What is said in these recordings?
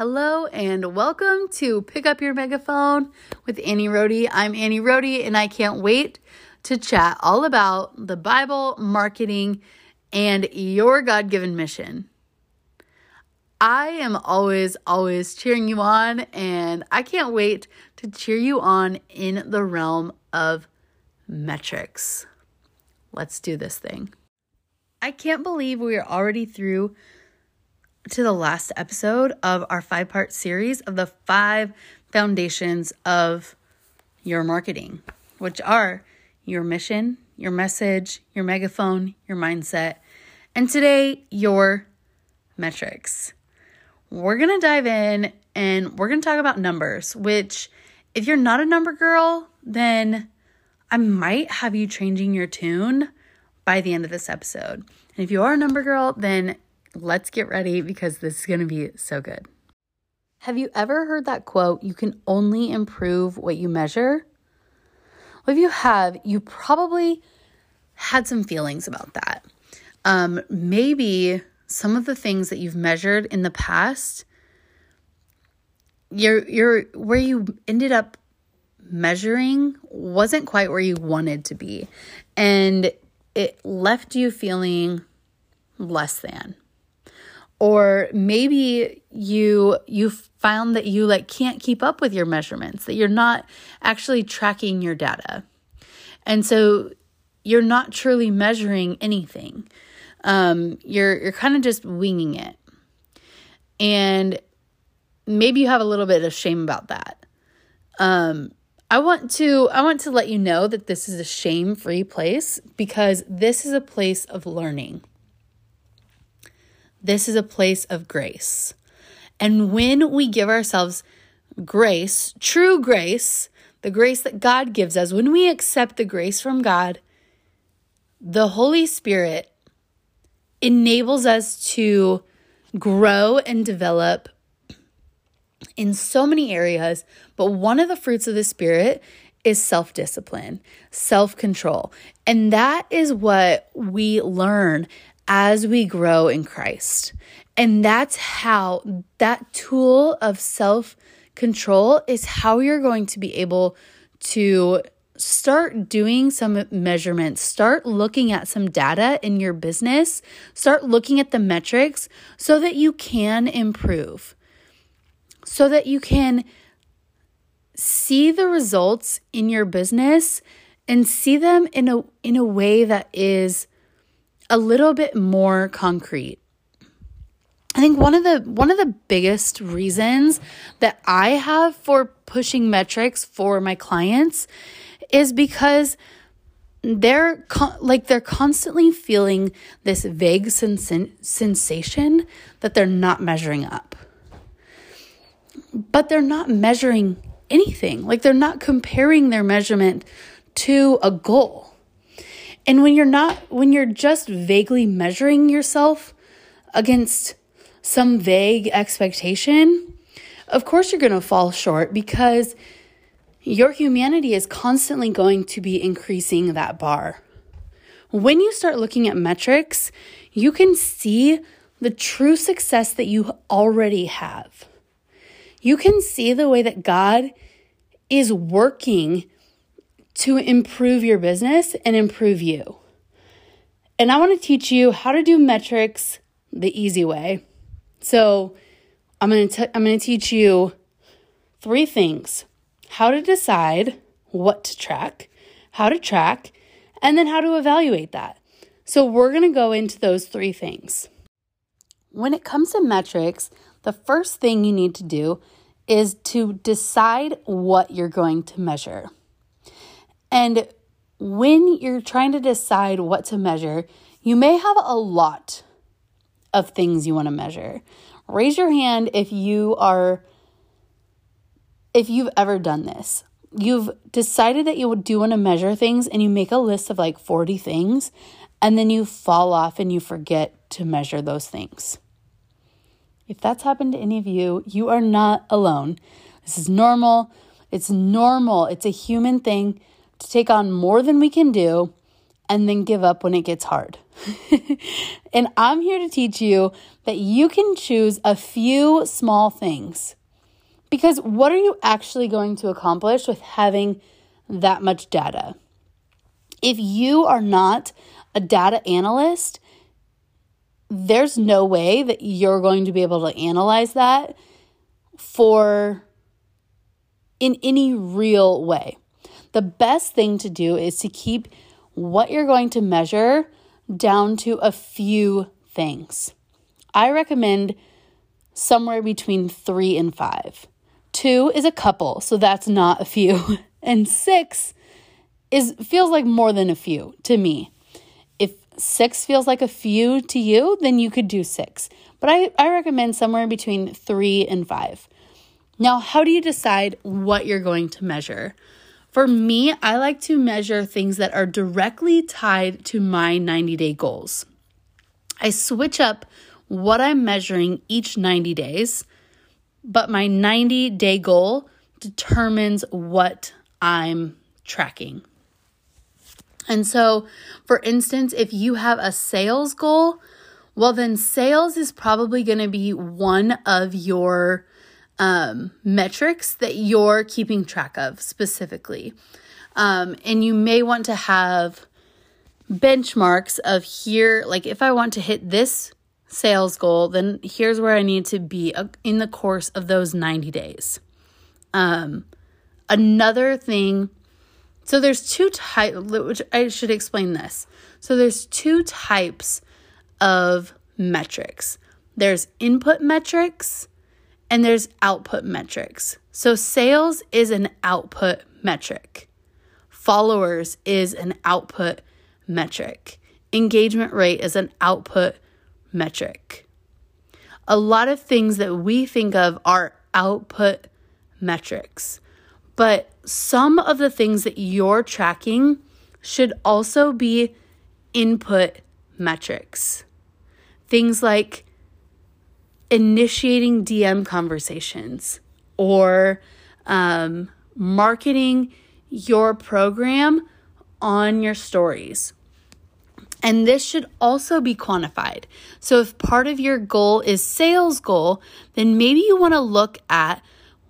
Hello and welcome to Pick Up Your Megaphone with Annie Rohde. I'm Annie Rohde and I can't wait to chat all about the Bible, marketing, and your God given mission. I am always, always cheering you on, and I can't wait to cheer you on in the realm of metrics. Let's do this thing. I can't believe we are already through to the last episode of our five part series of the five foundations of your marketing, which are your mission, your message, your megaphone, your mindset, and today, your metrics. We're going to dive in and we're going to talk about numbers, which, if you're not a number girl, then I might have you changing your tune by the end of this episode. And if you are a number girl, then let's get ready because this is going to be so good. Have you ever heard that quote, you can only improve what you measure? Well, if you have, you probably had some feelings about that. Um, maybe some of the things that you've measured in the past, you're, you're where you ended up measuring wasn't quite where you wanted to be. And it left you feeling less than or maybe you you found that you like can't keep up with your measurements that you're not actually tracking your data. And so you're not truly measuring anything. Um, you're you're kind of just winging it. And maybe you have a little bit of shame about that. Um, i want to i want to let you know that this is a shame free place because this is a place of learning this is a place of grace. And when we give ourselves grace, true grace, the grace that God gives us, when we accept the grace from God, the Holy Spirit enables us to grow and develop in so many areas. But one of the fruits of the Spirit is self discipline, self control. And that is what we learn as we grow in Christ. And that's how that tool of self control is how you're going to be able to start doing some measurements, start looking at some data in your business, start looking at the metrics so that you can improve, so that you can see the results in your business and see them in a in a way that is a little bit more concrete. I think one of the one of the biggest reasons that I have for pushing metrics for my clients is because they're con- like they're constantly feeling this vague sens- sensation that they're not measuring up. But they're not measuring anything. Like they're not comparing their measurement to a goal. And when you're not, when you're just vaguely measuring yourself against some vague expectation, of course you're going to fall short because your humanity is constantly going to be increasing that bar. When you start looking at metrics, you can see the true success that you already have. You can see the way that God is working to improve your business and improve you. And I want to teach you how to do metrics the easy way. So, I'm going to I'm going to teach you three things. How to decide what to track, how to track, and then how to evaluate that. So, we're going to go into those three things. When it comes to metrics, the first thing you need to do is to decide what you're going to measure. And when you're trying to decide what to measure, you may have a lot of things you want to measure. Raise your hand if you are if you've ever done this. You've decided that you do want to measure things and you make a list of like 40 things and then you fall off and you forget to measure those things. If that's happened to any of you, you are not alone. This is normal. It's normal. It's a human thing to take on more than we can do and then give up when it gets hard. and I'm here to teach you that you can choose a few small things. Because what are you actually going to accomplish with having that much data? If you are not a data analyst, there's no way that you're going to be able to analyze that for in any real way. The best thing to do is to keep what you're going to measure down to a few things. I recommend somewhere between three and five. Two is a couple, so that's not a few. And six is feels like more than a few to me. If six feels like a few to you, then you could do six. But I, I recommend somewhere between three and five. Now, how do you decide what you're going to measure? For me, I like to measure things that are directly tied to my 90 day goals. I switch up what I'm measuring each 90 days, but my 90 day goal determines what I'm tracking. And so, for instance, if you have a sales goal, well, then sales is probably going to be one of your um, metrics that you're keeping track of specifically. Um, and you may want to have benchmarks of here, like if I want to hit this sales goal, then here's where I need to be uh, in the course of those 90 days. Um, another thing, so there's two types, which I should explain this. So there's two types of metrics there's input metrics and there's output metrics. So sales is an output metric. Followers is an output metric. Engagement rate is an output metric. A lot of things that we think of are output metrics, but some of the things that you're tracking should also be input metrics. Things like initiating DM conversations or um, marketing your program on your stories. And this should also be quantified. So, if part of your goal is sales goal, then maybe you want to look at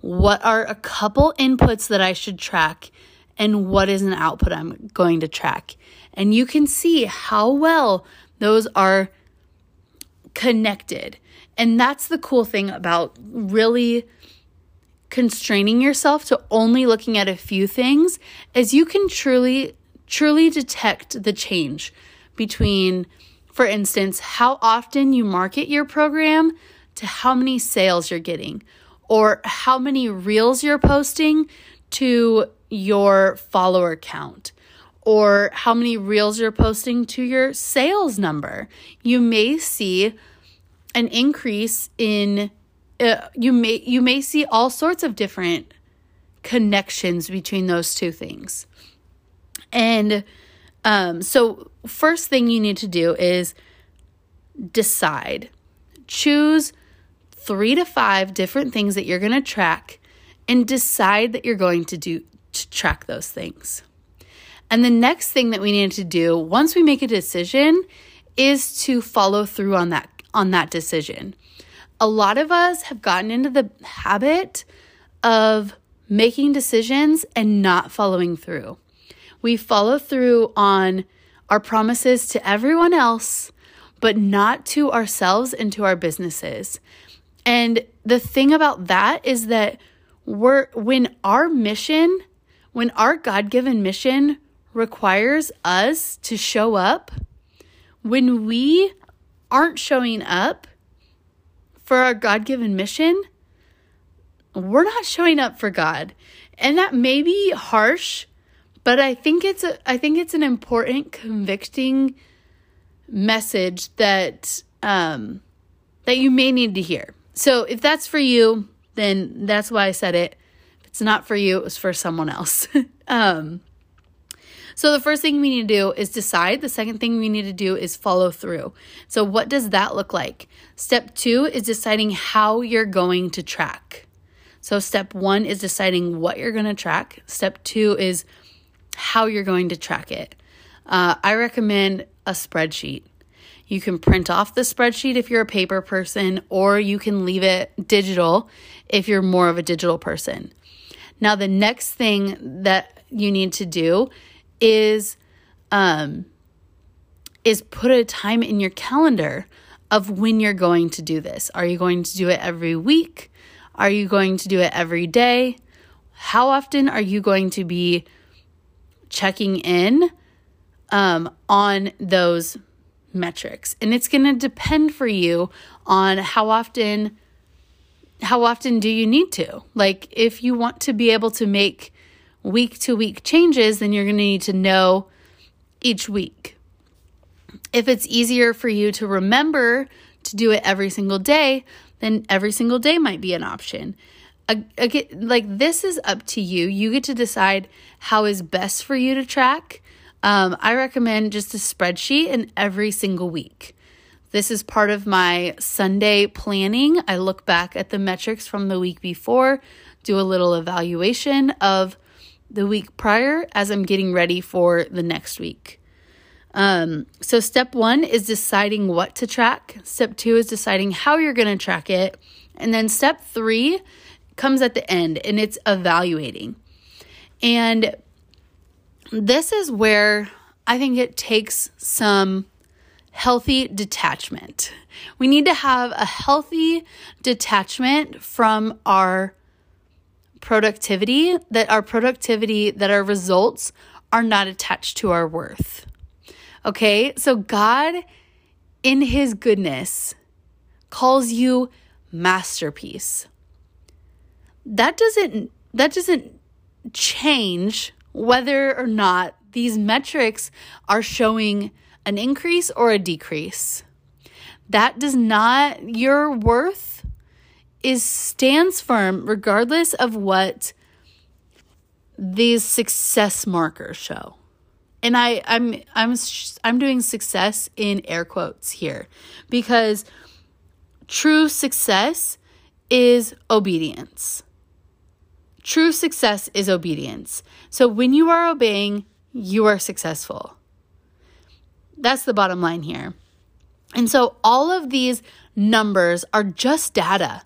what are a couple inputs that I should track and what is an output I'm going to track. And you can see how well those are connected. And that's the cool thing about really constraining yourself to only looking at a few things is you can truly truly detect the change between for instance how often you market your program to how many sales you're getting or how many reels you're posting to your follower count or how many reels you're posting to your sales number. You may see an increase in uh, you may you may see all sorts of different connections between those two things. And um, so first thing you need to do is decide. Choose 3 to 5 different things that you're going to track and decide that you're going to do to track those things. And the next thing that we need to do once we make a decision is to follow through on that on that decision. A lot of us have gotten into the habit of making decisions and not following through. We follow through on our promises to everyone else, but not to ourselves and to our businesses. And the thing about that is that we're when our mission, when our God-given mission requires us to show up, when we aren't showing up for our God given mission, we're not showing up for God. And that may be harsh, but I think it's a I think it's an important convicting message that um that you may need to hear. So if that's for you, then that's why I said it. If it's not for you, it was for someone else. um so the first thing we need to do is decide. The second thing we need to do is follow through. So what does that look like? Step 2 is deciding how you're going to track. So step 1 is deciding what you're going to track. Step 2 is how you're going to track it. uh, I recommend a spreadsheet. You can print off the spreadsheet if you're a paper person, or you can leave it digital if you're more of a digital person. Now, the next thing that you need to do is um, is put a time in your calendar of when you're going to do this. Are you going to do it every week? Are you going to do it every day? How often are you going to be checking in um, on those metrics? And it's going to depend for you on how often how often do you need to? Like if you want to be able to make week to week changes, then you're going to need to know each week. If it's easier for you to remember to do it every single day, then every single day might be an option. Again, like this is up to you. You get to decide how is best for you to track. Um, I recommend just a spreadsheet in every single week. This is part of my Sunday planning. I look back at the metrics from the week before, do a little evaluation of the week prior as I'm getting ready for the next week. Um, so, step one is deciding what to track. Step two is deciding how you're going to track it. And then step three comes at the end and it's evaluating. And this is where I think it takes some healthy detachment. We need to have a healthy detachment from our productivity, that our productivity, that our results are not attached to our worth. Okay, so God, in His goodness, calls you masterpiece. That doesn't that doesn't change whether or not these metrics are showing an increase or a decrease. That does not your worth is stands firm regardless of what these success markers show. And I I'm I'm I'm doing success in air quotes here because true success is obedience. True success is obedience. So when you are obeying, you are successful. That's the bottom line here. And so all of these numbers are just data.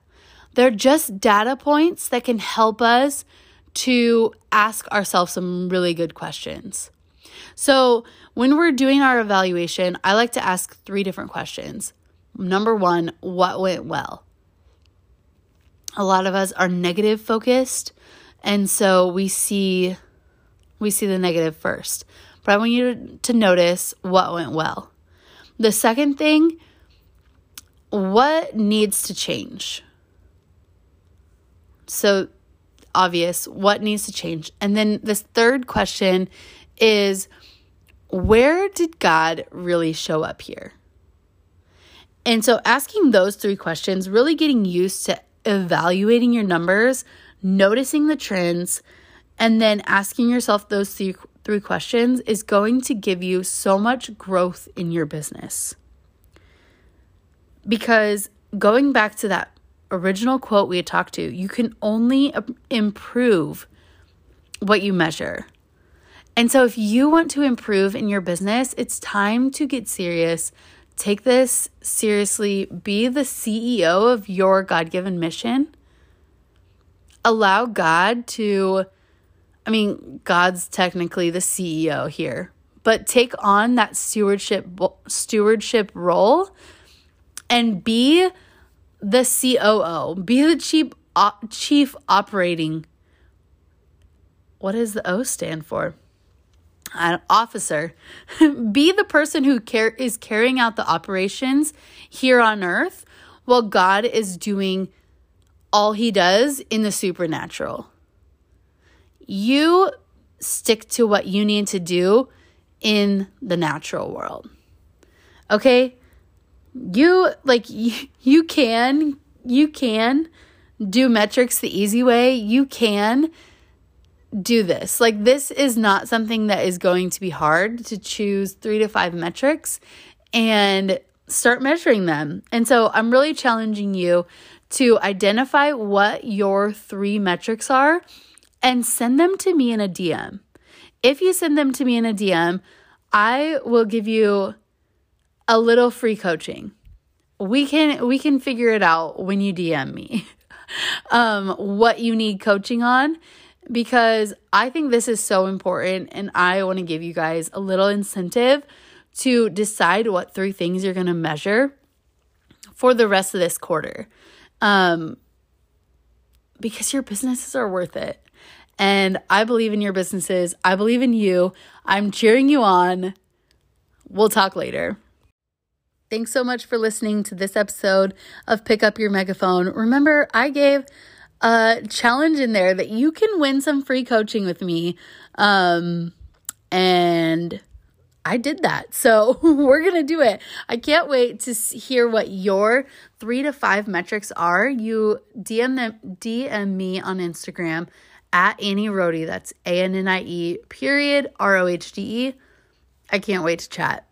They're just data points that can help us to ask ourselves some really good questions. So, when we're doing our evaluation, I like to ask three different questions. Number one, what went well? A lot of us are negative focused, and so we see we see the negative first. But I want you to notice what went well. The second thing, what needs to change? So obvious what needs to change. And then this third question is where did God really show up here? And so asking those three questions, really getting used to evaluating your numbers, noticing the trends, and then asking yourself those three, three questions is going to give you so much growth in your business. Because going back to that original quote we had talked to, you can only improve what you measure. And so, if you want to improve in your business, it's time to get serious. Take this seriously. Be the CEO of your God given mission. Allow God to, I mean, God's technically the CEO here, but take on that stewardship stewardship role and be the COO, be the chief op- chief operating. What does the O stand for? An officer. be the person who care is carrying out the operations here on earth while God is doing all he does in the supernatural. You stick to what you need to do in the natural world. Okay? You like you, you can you can do metrics the easy way. You can do this. Like this is not something that is going to be hard to choose 3 to 5 metrics and start measuring them. And so I'm really challenging you to identify what your 3 metrics are and send them to me in a DM. If you send them to me in a DM, I will give you a little free coaching. We can we can figure it out when you DM me. um what you need coaching on because I think this is so important and I want to give you guys a little incentive to decide what three things you're going to measure for the rest of this quarter. Um, because your businesses are worth it. And I believe in your businesses. I believe in you. I'm cheering you on. We'll talk later. Thanks so much for listening to this episode of Pick Up Your Megaphone. Remember, I gave a challenge in there that you can win some free coaching with me. Um, and I did that. So we're going to do it. I can't wait to hear what your three to five metrics are. You DM them, DM me on Instagram at Annie Rohde. That's A N N I E period R O H D E. I can't wait to chat.